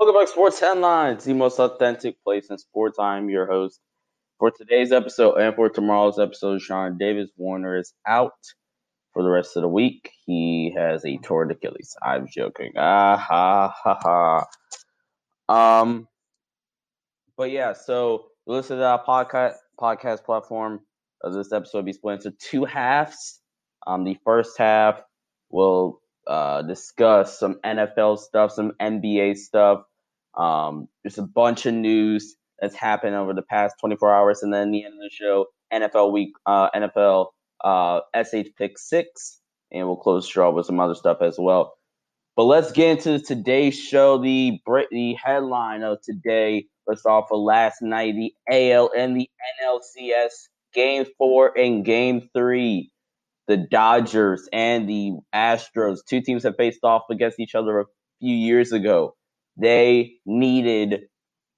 Welcome back, to Sports Headlines, the most authentic place in sports. I'm your host for today's episode and for tomorrow's episode. Sean Davis Warner is out for the rest of the week. He has a torn Achilles. I'm joking. Ah ha ha ha. Um, but yeah, so listen to that podcast podcast platform. This episode will be split into two halves. Um, the first half will uh, discuss some NFL stuff, some NBA stuff. Um, there's a bunch of news that's happened over the past 24 hours, and then the end of the show, NFL week, uh, NFL uh, SH pick six, and we'll close show with some other stuff as well. But let's get into today's show. The the headline of today. Let's start for last night. The AL and the NLCS game four and game three. The Dodgers and the Astros, two teams have faced off against each other a few years ago. They needed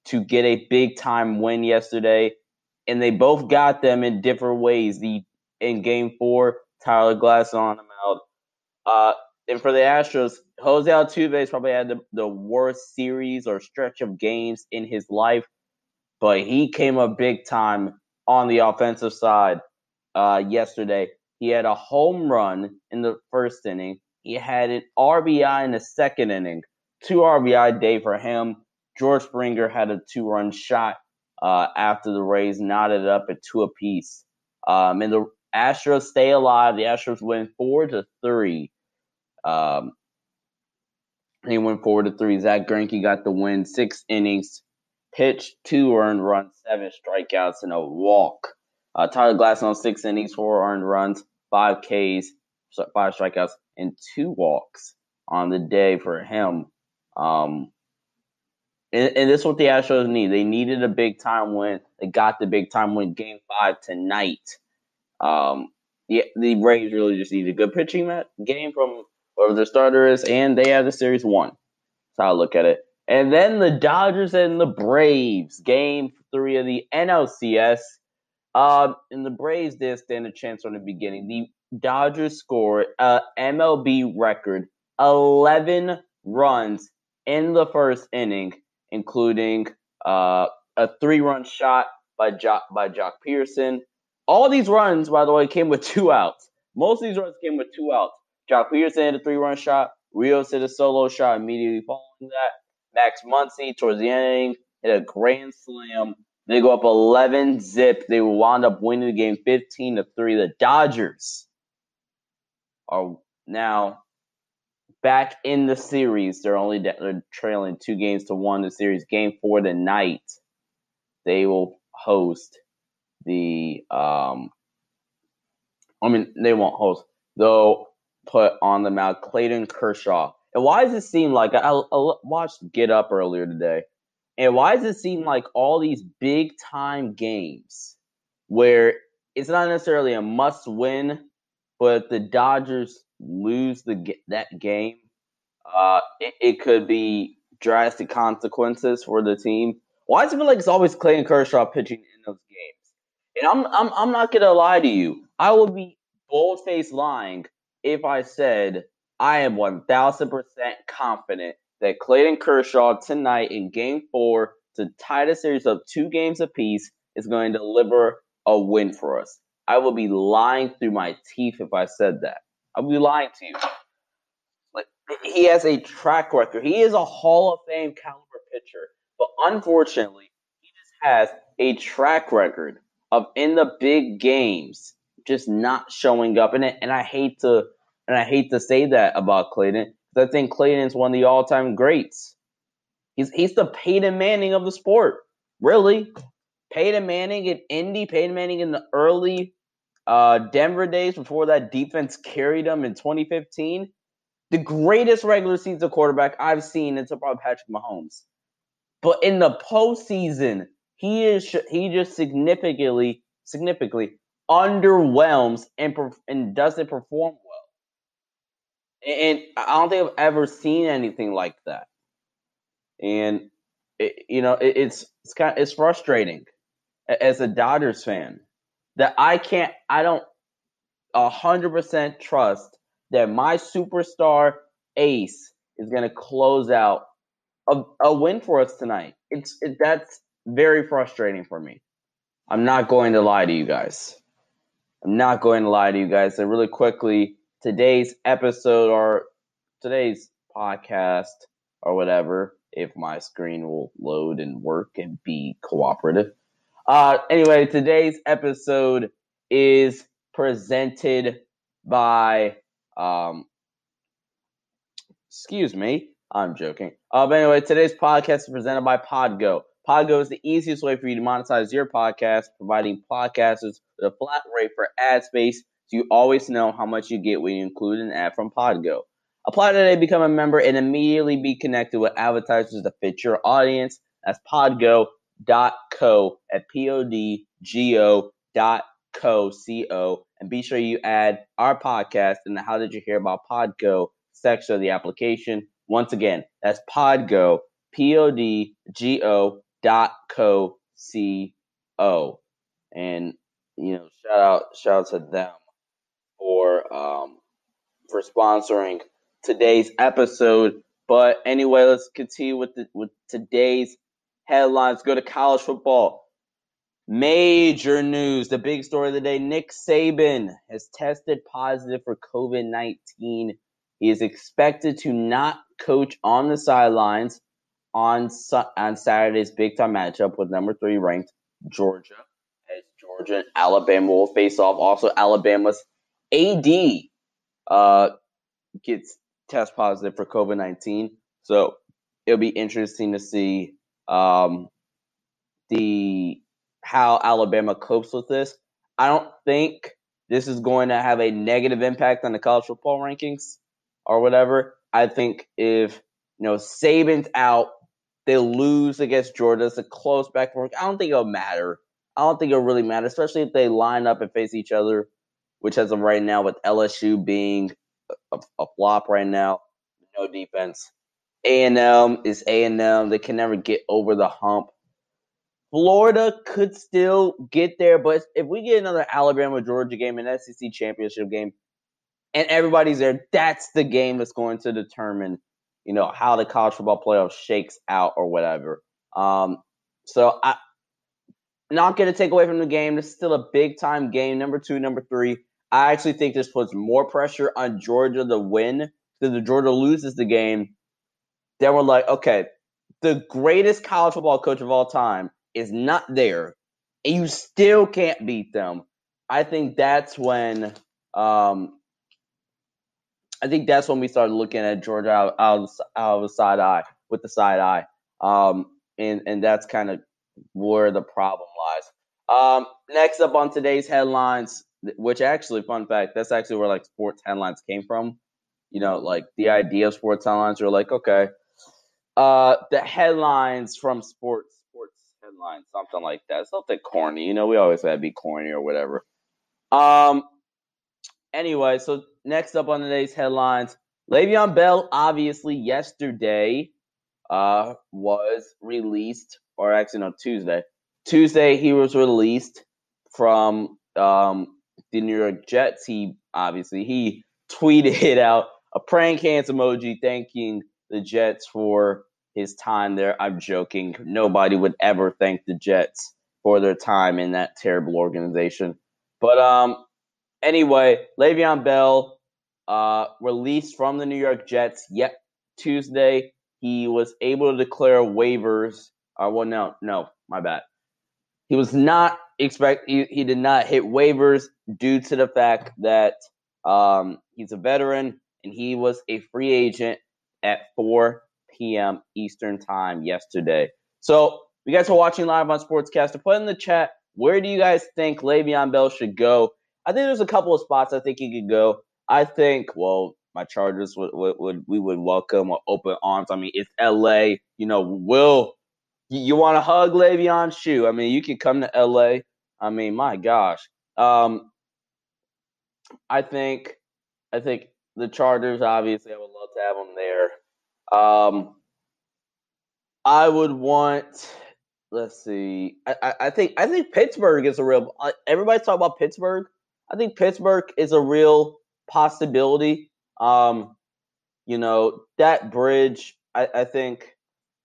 to get a big time win yesterday, and they both got them in different ways. The in game four, Tyler Glasnow them out. Uh, and for the Astros, Jose Altuve probably had the, the worst series or stretch of games in his life, but he came up big time on the offensive side uh, yesterday. He had a home run in the first inning. He had an RBI in the second inning. Two RBI day for him. George Springer had a two run shot uh, after the Rays knotted it up at two apiece. Um, and the Astros stay alive. The Astros win four to three. Um, he went four to three. Zach Greinke got the win. Six innings, pitched two earned runs, seven strikeouts, and a walk. Uh, Tyler on six innings, four earned runs, five Ks, five strikeouts, and two walks on the day for him. Um, and, and this is what the Astros need. They needed a big time win. They got the big time win, Game Five tonight. Um, the the Rays really just need a good pitching game from whoever their starter is, and they have the series won. That's how I look at it. And then the Dodgers and the Braves, Game Three of the NLCS. Um, and the Braves did stand a chance from the beginning. The Dodgers scored a MLB record eleven runs in the first inning, including uh, a three-run shot by Joc by Joc Pederson. All these runs, by the way, came with two outs. Most of these runs came with two outs. Joc Pederson had a three-run shot. Rios hit a solo shot immediately following that. Max Muncy towards the ending hit a grand slam. They go up 11 zip. They wind up winning the game 15 to 3. The Dodgers are now back in the series. They're only they're trailing two games to one. The series game four tonight. They will host the um. I mean, they won't host. They'll put on the mound Clayton Kershaw. And why does it seem like I, I watched Get Up earlier today? And why does it seem like all these big time games where it's not necessarily a must win, but the Dodgers lose the that game, uh, it, it, could be drastic consequences for the team. Why does it feel like it's always Clayton Kershaw pitching in those games? And I'm I'm I'm not gonna lie to you. I would be bold faced lying if I said I am one thousand percent confident that Clayton Kershaw tonight in Game Four to tie the series of two games apiece is going to deliver a win for us. I will be lying through my teeth if I said that. I'll be lying to you. Like he has a track record. He is a Hall of Fame caliber pitcher, but unfortunately, he just has a track record of in the big games just not showing up. And and I hate to and I hate to say that about Clayton because I think Clayton is one of the all time greats. He's he's the Peyton Manning of the sport, really. Peyton Manning in Indy, Peyton Manning in the early uh, Denver days before that defense carried them in 2015. The greatest regular season quarterback I've seen until probably Patrick Mahomes. But in the postseason, he is he just significantly significantly underwhelms and and doesn't perform well. And I don't think I've ever seen anything like that. And it, you know, it, it's it's kind of, it's frustrating as a Dodgers fan that I can't, I don't a hundred percent trust that my superstar ace is going to close out a, a win for us tonight. It's it, that's very frustrating for me. I'm not going to lie to you guys. I'm not going to lie to you guys. So really quickly, today's episode or today's podcast or whatever, if my screen will load and work and be cooperative. Uh, anyway, today's episode is presented by, um, excuse me, I'm joking. Uh, but anyway, today's podcast is presented by Podgo. Podgo is the easiest way for you to monetize your podcast, providing podcasters with a flat rate for ad space so you always know how much you get when you include an ad from Podgo. Apply today, become a member, and immediately be connected with advertisers that fit your audience. That's podgo.co at P-O-D-G-O dot co, C-O. And be sure you add our podcast in the How Did You Hear About Podgo section of the application. Once again, that's podgo, P-O-D-G-O dot co, C-O. And, you know, shout out, shout out to them for, um, for sponsoring today's episode. But anyway, let's continue with the, with today's headlines. Go to college football. Major news, the big story of the day. Nick Saban has tested positive for COVID 19. He is expected to not coach on the sidelines on on Saturday's big time matchup with number three ranked Georgia, as Georgia and Alabama will face off. Also, Alabama's AD uh, gets test positive for COVID nineteen, so it'll be interesting to see um, the how Alabama copes with this. I don't think this is going to have a negative impact on the college football rankings or whatever. I think if you know Saban's out, they lose against Georgia. It's a close back forth. I don't think it'll matter. I don't think it'll really matter, especially if they line up and face each other, which as of right now, with LSU being a, a flop right now, no defense. A and M is A and M. They can never get over the hump. Florida could still get there, but if we get another Alabama Georgia game, an SEC championship game, and everybody's there, that's the game that's going to determine, you know, how the college football playoff shakes out or whatever. Um, so I not going to take away from the game. This is still a big time game. Number two, number three. I actually think this puts more pressure on Georgia to win because if Georgia loses the game, then we're like, okay, the greatest college football coach of all time is not there, and you still can't beat them. I think that's when um, I think that's when we started looking at Georgia out, out, out of the side eye with the side eye, um, and and that's kind of where the problem lies. Um, next up on today's headlines, which actually, fun fact, that's actually where like sports headlines came from. You know, like the idea of sports headlines are like, okay, uh, the headlines from sports, sports headlines, something like that, something corny. You know, we always gotta be corny or whatever. Um. Anyway, so next up on today's headlines, Le'Veon Bell, obviously yesterday, uh, was released, or actually no, Tuesday. Tuesday he was released from um the New York Jets. He obviously he tweeted out a prank hands emoji thanking the Jets for his time there. I'm joking. Nobody would ever thank the Jets for their time in that terrible organization. But um anyway, Le'Veon Bell uh released from the New York Jets yet Tuesday. He was able to declare waivers. Uh, well, no, no, my bad. He was not expect. He, he did not hit waivers due to the fact that um, he's a veteran and he was a free agent at 4 p.m. Eastern time yesterday. So, you guys are watching live on Sportscaster. Put in the chat where do you guys think Le'Veon Bell should go? I think there's a couple of spots I think he could go. I think, well, my Chargers would, would, would we would welcome with open arms. I mean, it's LA. You know, will you, want to hug Le'Veon? Shoe. I mean, you can come to LA. I mean, my gosh. Um, I think, I think the Chargers. Obviously, I would love to have them there. Um, I would want. Let's see. I, I, I think I think Pittsburgh is a real. Everybody's talking about Pittsburgh. I think Pittsburgh is a real possibility. Um, you know that bridge. I, I think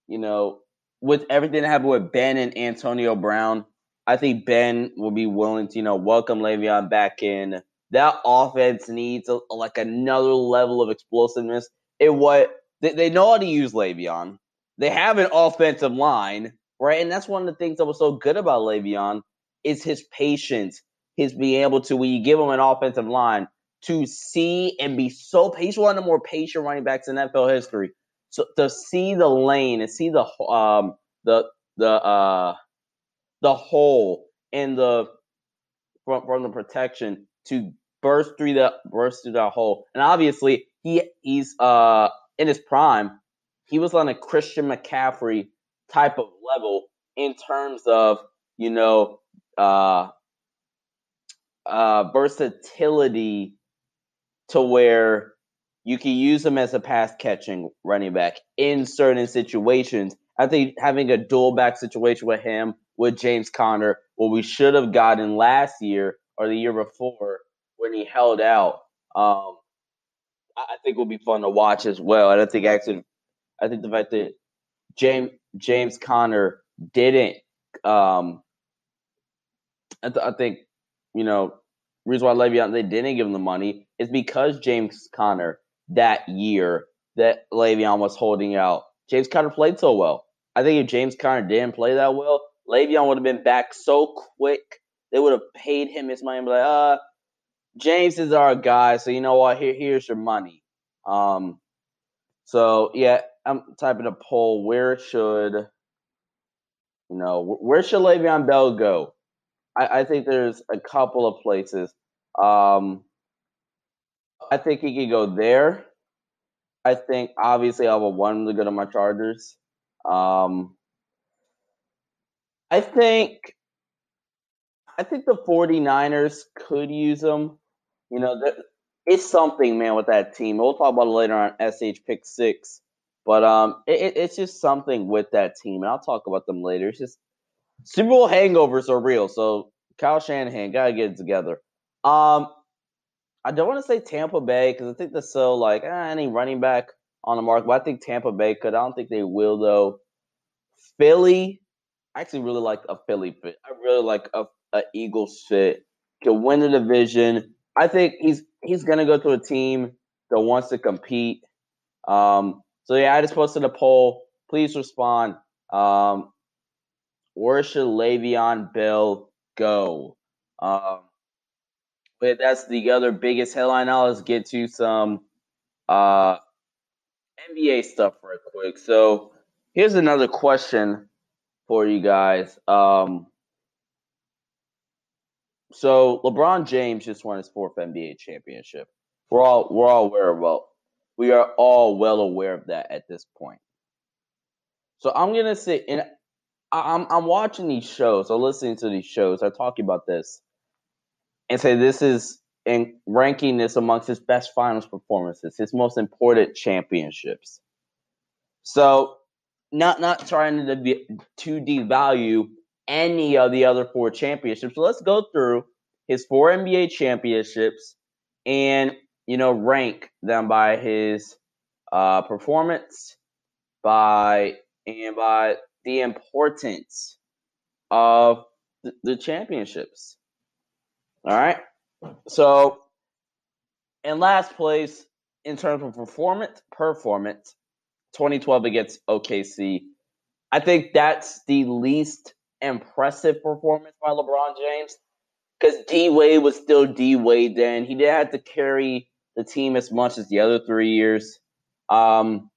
you know, with everything that happened with Ben and Antonio Brown, I think Ben will be willing to, you know, welcome Le'Veon back in. That offense needs a, like another level of explosiveness. It what they, they know how to use Le'Veon. They have an offensive line, right? And that's one of the things that was so good about Le'Veon is his patience, his being able to when you give him an offensive line to see and be so patient. One of the more patient running backs in NFL history. So to see the lane and see the um the the uh the hole in the from, from the protection to burst through the burst through that hole. And obviously he he's uh in his prime, he was on a Christian McCaffrey type of level in terms of, you know, uh uh versatility to where you can use him as a pass catching running back in certain situations. I think having a dual back situation with him with James Conner, what we should have gotten last year or the year before when he held out, um, I think it will be fun to watch as well. And I think actually, I think the fact that James James Conner didn't, um, I, th- I think you know, reason why Le'Veon they didn't give him the money is because James Conner that year that Le'Veon was holding out. James Conner played so well. I think if James Conner didn't play that well, Le'Veon would have been back so quick. They would have paid him his money and be like, uh, James is our guy, so you know what? Here, here's your money. Um, so yeah, I'm typing a poll. Where should you know where should Le'Veon Bell go? I, I think there's a couple of places. Um, I think he could go there. I think obviously I would want him to go to my Chargers. Um, I think I think the 49ers could use him. You know, it's something, man, with that team. We'll talk about it later on SH Pick Six. But um, it, it's just something with that team, and I'll talk about them later. It's just Super Bowl hangovers are real. So Kyle Shanahan gotta get it together. Um, I don't want to say Tampa Bay because I think they're so like eh, any running back on the market, but I think Tampa Bay could. I don't think they will though. Philly, I actually really like a Philly fit. I really like a, a Eagles fit. Can win the division. I think he's he's gonna go to a team that wants to compete. Um, so yeah, I just posted a poll. Please respond. Um, where should Le'Veon Bell go? Um, but that's the other biggest headline. Now let's get to some uh, NBA stuff real quick. So here's another question for you guys. Um, so LeBron James just won his fourth NBA championship. We're all we're all aware of well, we are all well aware of that at this point. So I'm gonna say, and I'm I'm watching these shows, or listening to these shows, are talking about this, and say this is in ranking this amongst his best finals performances, his most important championships. So, not not trying to to devalue any of the other four championships. So let's go through his four NBA championships and you know rank them by his uh, performance, by and by the importance of the, the championships. All right. So, in last place in terms of performance, performance, 2012 against OKC. I think that's the least impressive performance by LeBron James because D Wade was still D Wade then. He didn't have to carry the team as much as the other three years. Um,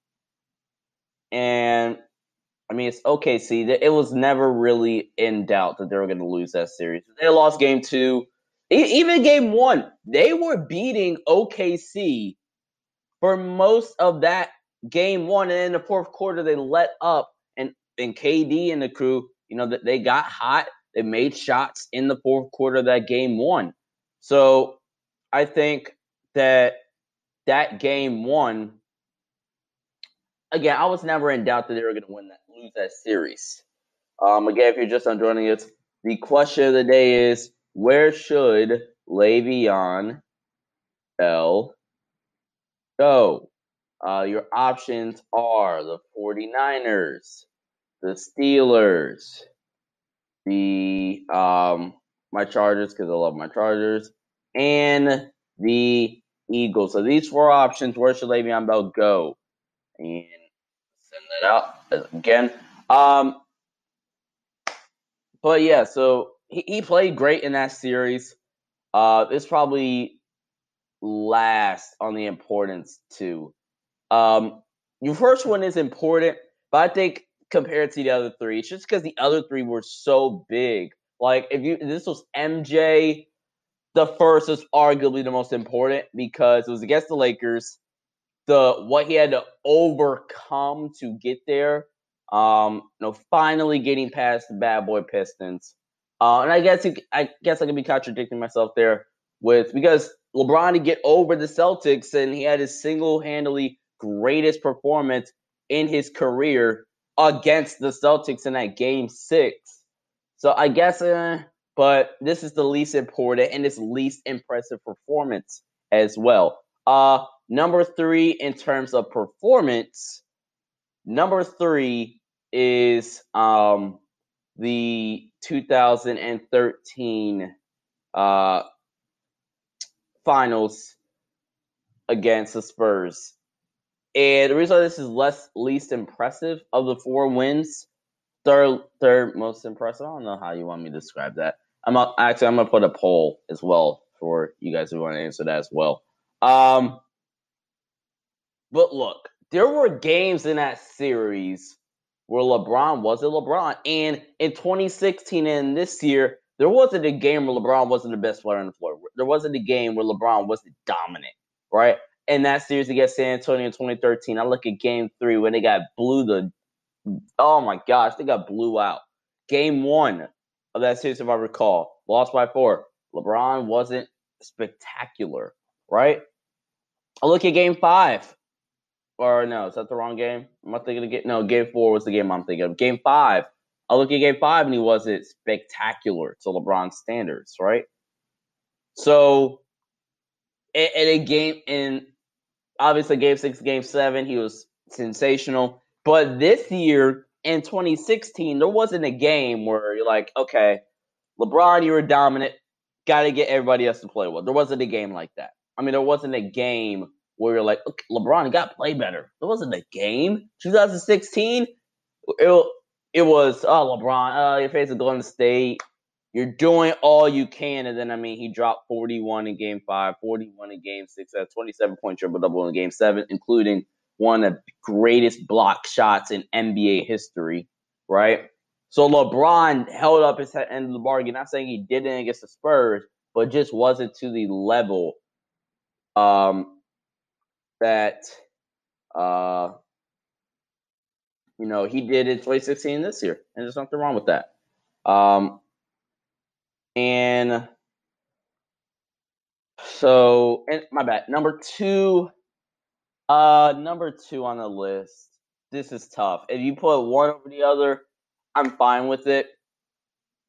and I mean, it's OKC. It was never really in doubt that they were going to lose that series. They lost game two. Even game one, they were beating OKC for most of that game one. And in the fourth quarter, they let up. And, and KD and the crew, you know, that they got hot. They made shots in the fourth quarter that game one. So I think that that game one, again, I was never in doubt that they were going to win that, lose that series. Um, again, if you're just on joining us, the question of the day is where should Le'Veon Bell go? Uh, your options are the 49ers, the Steelers, the um, my Chargers because I love my Chargers, and the Eagles. So these four options, where should Le'Veon Bell go? And send that out again. Um, but yeah, so he, he played great in that series. Uh, it's probably last on the importance too. Um, your first one is important, but I think compared to the other three, it's just because the other three were so big. Like if you this was MJ, the first is arguably the most important because it was against the Lakers. The what he had to overcome to get there. Um, you know, finally getting past the bad boy Pistons. Uh, and I guess I guess I could be contradicting myself there with because LeBron to get over the Celtics and he had his single handedly greatest performance in his career against the Celtics in that game six. So I guess, uh, but this is the least important and its least impressive performance as well. Uh, number three in terms of performance, number three is um the 2013 uh finals against the Spurs. And the reason why this is less least impressive of the four wins, third third most impressive. I don't know how you want me to describe that. I'm actually I'm gonna put a poll as well for you guys who want to answer that as well. Um, but look, there were games in that series where LeBron wasn't LeBron, and in 2016 and this year, there wasn't a game where LeBron wasn't the best player on the floor. There wasn't a game where LeBron wasn't dominant, right? In that series against San Antonio in 2013, I look at game three when they got blew the oh my gosh, they got blew out. Game one of that series, if I recall, lost by four. LeBron wasn't spectacular, right? I look at game five. Or no, is that the wrong game? Am I thinking of game? No, game four was the game I'm thinking of. Game five. I look at game five and he wasn't spectacular to LeBron's standards, right? So, in a game, in obviously game six, game seven, he was sensational. But this year in 2016, there wasn't a game where you're like, okay, LeBron, you were dominant, got to get everybody else to play well. There wasn't a game like that. I mean, there wasn't a game where you're like, okay, LeBron, got to play better. There wasn't a game. 2016, it, it was, oh, LeBron, uh, you're facing Golden State. You're doing all you can. And then, I mean, he dropped 41 in game five, 41 in game six, a 27 point triple double in game seven, including one of the greatest block shots in NBA history, right? So LeBron held up his end of the bargain. Not saying he didn't against the Spurs, but just wasn't to the level um, that uh, you know, he did in 2016 this year, and there's nothing wrong with that. Um, and so, and my bad. Number two, uh, number two on the list. This is tough. If you put one over the other, I'm fine with it.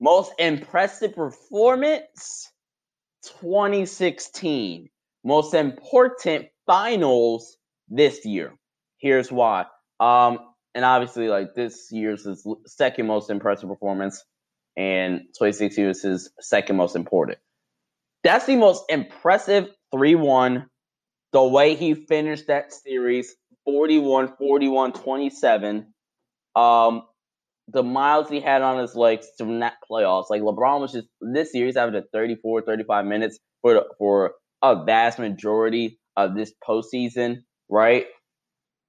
Most impressive performance, 2016. Most important finals this year. Here's why. Um, and obviously, like this year's second most impressive performance, and 2016 was his second most important. That's the most impressive 3 1. The way he finished that series 41 41 27. Um, the miles he had on his legs from that playoffs. Like LeBron was just this year, he's having a 34, 35 minutes for for a vast majority of this postseason, right?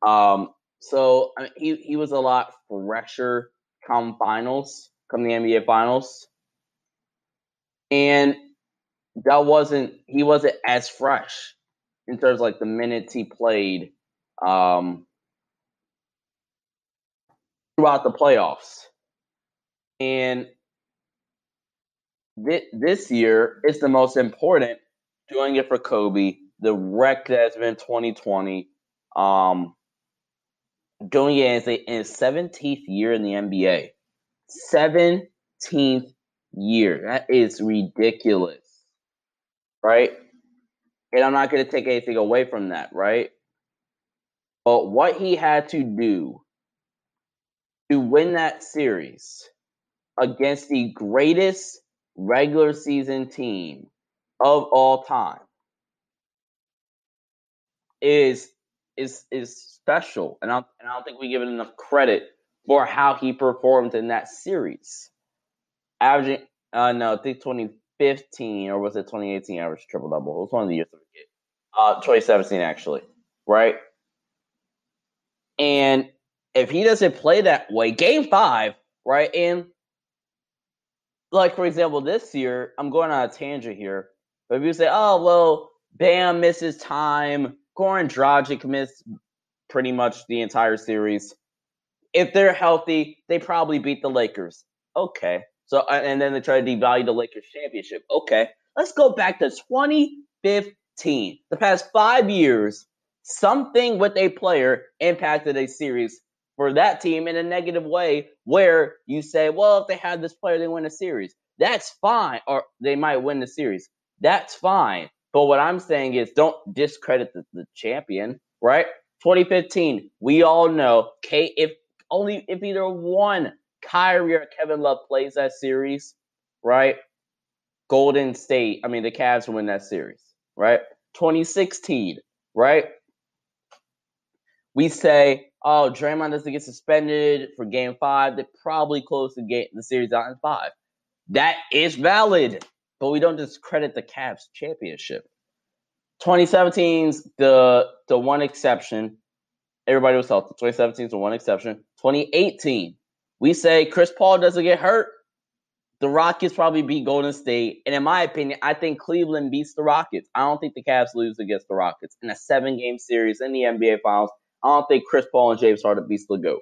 Um, so I mean, he he was a lot fresher come finals, come the NBA finals, and that wasn't he wasn't as fresh in terms of like the minutes he played um, throughout the playoffs, and th- this year it's the most important. Doing it for Kobe, the wreck that's been 2020. Um, doing it in his 17th year in the NBA. 17th year. That is ridiculous. Right? And I'm not going to take anything away from that, right? But what he had to do to win that series against the greatest regular season team of all time is is is special, and I and I don't think we give it enough credit for how he performed in that series. Averaging, uh, no, I think 2015 or was it 2018 average triple double? It was one of the years. Uh, 2017 actually, right? And if he doesn't play that way, game five, right? And like for example, this year, I'm going on a tangent here. But if you say, oh well, Bam misses time, Goran Dragic missed pretty much the entire series. If they're healthy, they probably beat the Lakers. Okay. So uh, and then they try to devalue the Lakers championship. Okay. Let's go back to 2015. The past five years, something with a player impacted a series for that team in a negative way where you say, well, if they had this player, they win a series. That's fine. Or they might win the series. That's fine. But what I'm saying is don't discredit the, the champion, right? 2015, we all know K if only if either one Kyrie or Kevin Love plays that series, right? Golden State, I mean the Cavs win that series, right? 2016, right? We say, oh, Draymond doesn't get suspended for game five. They probably close the game the series out in five. That is valid, but we don't discredit the Cavs championship. 2017's the the one exception. Everybody was healthy. 2017 is the one exception. 2018, we say Chris Paul doesn't get hurt. The Rockets probably beat Golden State. And in my opinion, I think Cleveland beats the Rockets. I don't think the Cavs lose against the Rockets in a seven game series in the NBA Finals. I don't think Chris Paul and James Harden beats the GOAT.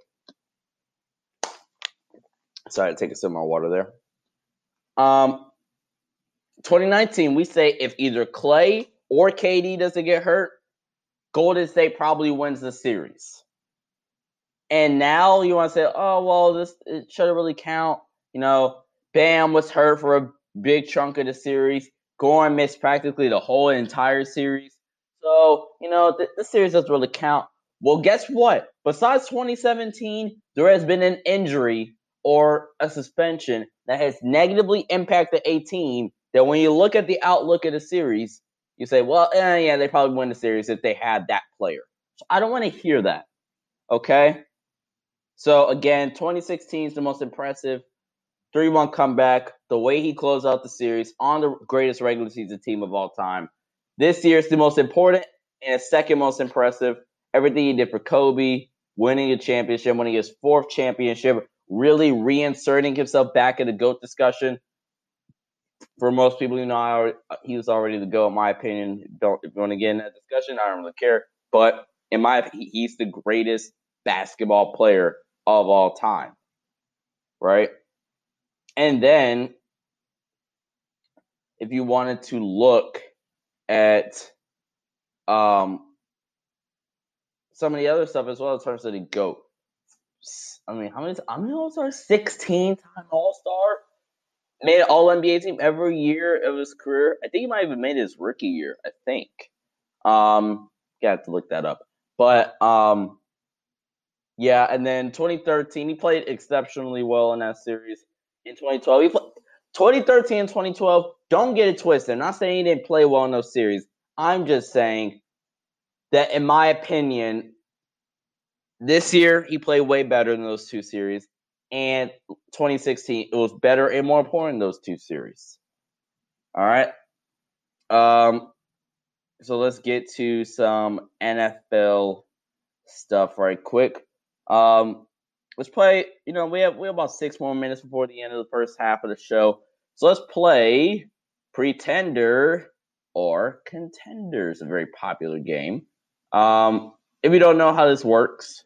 Sorry to take a sip of my water there. Um, 2019, we say if either Clay or KD doesn't get hurt, Golden State probably wins the series. And now you want to say, oh well, this it shouldn't really count. You know, Bam was hurt for a big chunk of the series. Goran missed practically the whole entire series. So, you know, th- the series doesn't really count. Well, guess what? Besides 2017, there has been an injury or a suspension that has negatively impacted a team that when you look at the outlook of the series, you say, well, eh, yeah, they probably win the series if they had that player. So I don't want to hear that. Okay? So again, 2016 is the most impressive 3 1 comeback. The way he closed out the series on the greatest regular season team of all time. This year is the most important and second most impressive. Everything he did for Kobe, winning a championship, winning his fourth championship, really reinserting himself back in the GOAT discussion for most people, you know, he was already the go. In my opinion, don't if you want to get in that discussion, I don't really care. But in my, he's the greatest basketball player of all time, right? And then, if you wanted to look at um some of the other stuff as well in terms of the goat, I mean, how many? How many All Stars? Sixteen time All Star made an All NBA team every year of his career. I think he might have even made his rookie year. I think. Um, you have to look that up. But um, yeah, and then 2013 he played exceptionally well in that series. In 2012, he played 2013 and 2012. Don't get it twisted. I'm not saying he didn't play well in those series. I'm just saying that, in my opinion, this year he played way better than those two series and 2016. It was better and more important those two series. All right. Um. So let's get to some NFL stuff right quick. Um. Let's play. You know, we have we have about six more minutes before the end of the first half of the show. So let's play Pretender or Contenders, a very popular game. Um, if you don't know how this works,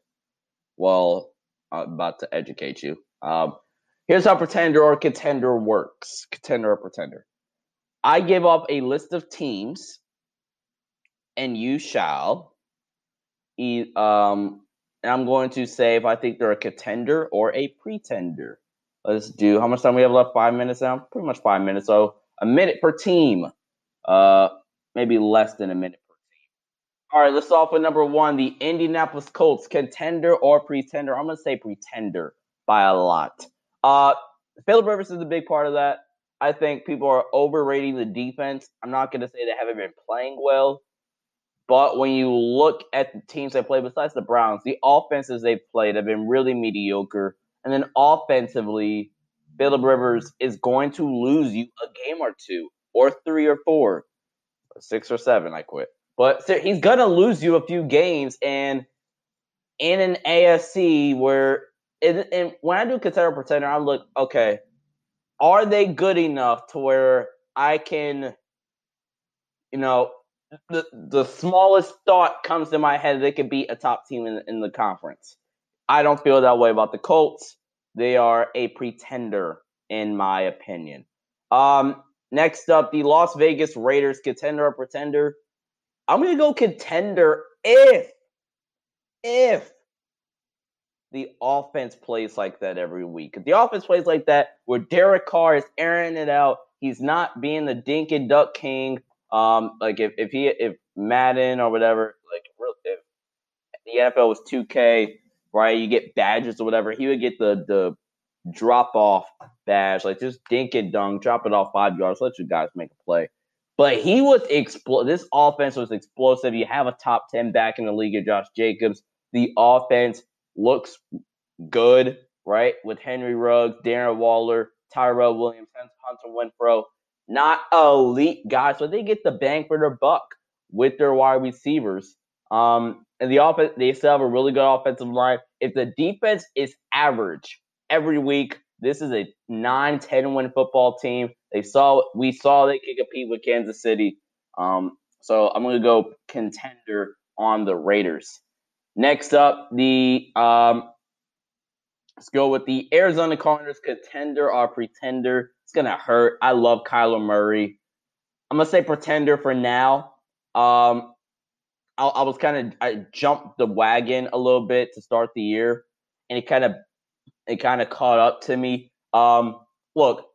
well, about to educate you. Um, here's how pretender or contender works. Contender or pretender. I give up a list of teams, and you shall. Um, and I'm going to say if I think they're a contender or a pretender. Let's do how much time we have left? Five minutes now. Pretty much five minutes. So a minute per team. Uh, maybe less than a minute. All right, let's start with number one, the Indianapolis Colts, contender or pretender. I'm gonna say pretender by a lot. Uh, Philip Rivers is a big part of that. I think people are overrating the defense. I'm not gonna say they haven't been playing well, but when you look at the teams they play, besides the Browns, the offenses they've played have been really mediocre. And then offensively, Philip Rivers is going to lose you a game or two, or three or four, or six or seven. I quit. But he's gonna lose you a few games, and in an AFC where, and, when I do consider pretender, I look okay. Are they good enough to where I can, you know, the the smallest thought comes to my head they could be a top team in, in the conference. I don't feel that way about the Colts. They are a pretender, in my opinion. Um, next up, the Las Vegas Raiders, contender or pretender. I'm gonna go contender if if the offense plays like that every week. If the offense plays like that, where Derek Carr is airing it out, he's not being the dink and duck king. Um, like if, if he if Madden or whatever, like real if the NFL was 2K, right? You get badges or whatever. He would get the the drop off badge, like just dink and dunk, drop it off five yards, let you guys make a play. But he was expl- This offense was explosive. You have a top ten back in the league, of Josh Jacobs. The offense looks good, right? With Henry Ruggs, Darren Waller, Tyrell Williams, Hunter Renfrow. Not elite guys, but they get the bang for their buck with their wide receivers. Um, and the offense, they still have a really good offensive line. If the defense is average every week, this is a 9-10 win football team. They saw we saw they could compete with Kansas City. Um, so I'm gonna go contender on the Raiders. Next up, the um, let's go with the Arizona Cardinals contender or pretender. It's gonna hurt. I love Kyler Murray. I'm gonna say pretender for now. Um, I, I was kind of I jumped the wagon a little bit to start the year, and it kind of it kind of caught up to me. Um, look,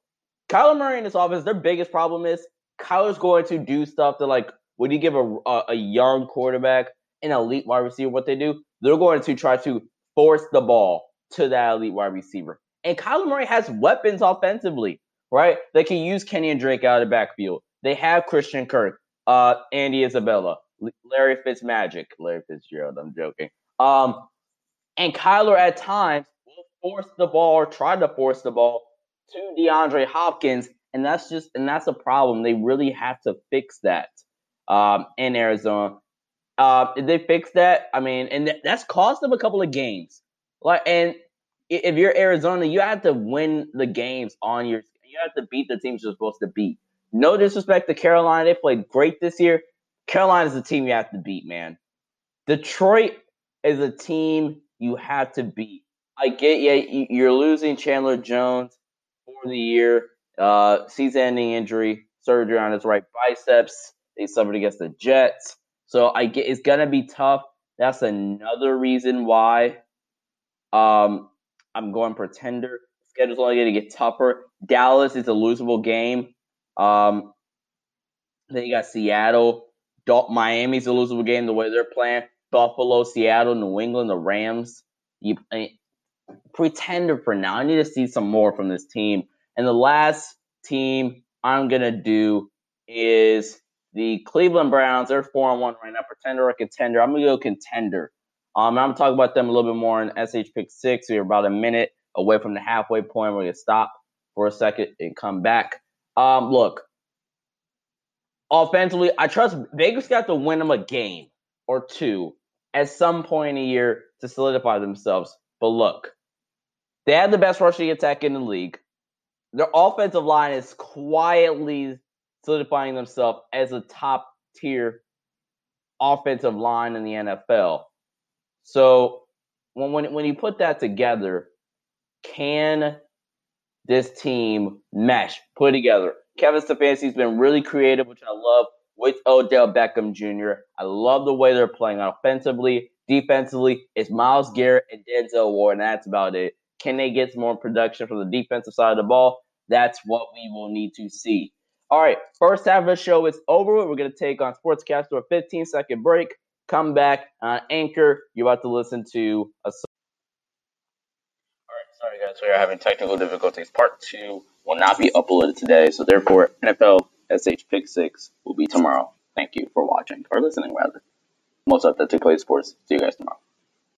Kyler Murray and his offense, their biggest problem is Kyler's going to do stuff that like when you give a, a, a young quarterback an elite wide receiver what they do, they're going to try to force the ball to that elite wide receiver. And Kyler Murray has weapons offensively, right? They can use Kenyan Drake out of the backfield. They have Christian Kirk, uh, Andy Isabella, Larry Fitzmagic, Larry Fitzgerald. I'm joking. Um, and Kyler at times force the ball or try to force the ball to DeAndre Hopkins, and that's just and that's a problem. They really have to fix that um, in Arizona. Uh, they fix that, I mean, and that's cost them a couple of games. Like, and if you're Arizona, you have to win the games on your. You have to beat the teams you're supposed to beat. No disrespect to Carolina, they played great this year. Carolina is a team you have to beat, man. Detroit is a team you have to beat. I get, yeah, you're losing Chandler Jones for the year, uh, season-ending injury, surgery on his right biceps. They suffered against the Jets, so I get it's gonna be tough. That's another reason why um, I'm going pretender. Schedule's only gonna get tougher. Dallas is a losable game. Um, then you got Seattle, Miami's a losable game the way they're playing. Buffalo, Seattle, New England, the Rams. You pretender for now. I need to see some more from this team. And the last team I'm gonna do is the Cleveland Browns. They're four on one right now. Pretender or contender. I'm gonna go contender. Um, I'm gonna talk about them a little bit more in SH Pick Six. We're about a minute away from the halfway point. We're gonna stop for a second and come back. Um, look, offensively, I trust Vegas got to win them a game or two at some point in the year to solidify themselves. But look, they have the best rushing attack in the league. Their offensive line is quietly solidifying themselves as a top tier offensive line in the NFL. So when when when you put that together, can this team mesh, put together? Kevin Stefanski's been really creative, which I love, with Odell Beckham Jr. I love the way they're playing offensively, defensively. It's Myles Garrett and Denzel Ward, and that's about it. Can they get some more production from the defensive side of the ball? That's what we will need to see. All right, first half of the show is over. We're going to take on Sportscast for a 15 second break. come back on Anchor. You're about to listen to a. All right, sorry guys, we are having technical difficulties. Part two will not be uploaded today, so therefore NFL SH Pick Six will be tomorrow. Thank you for watching or listening, rather. Most authentic play sports. See you guys tomorrow.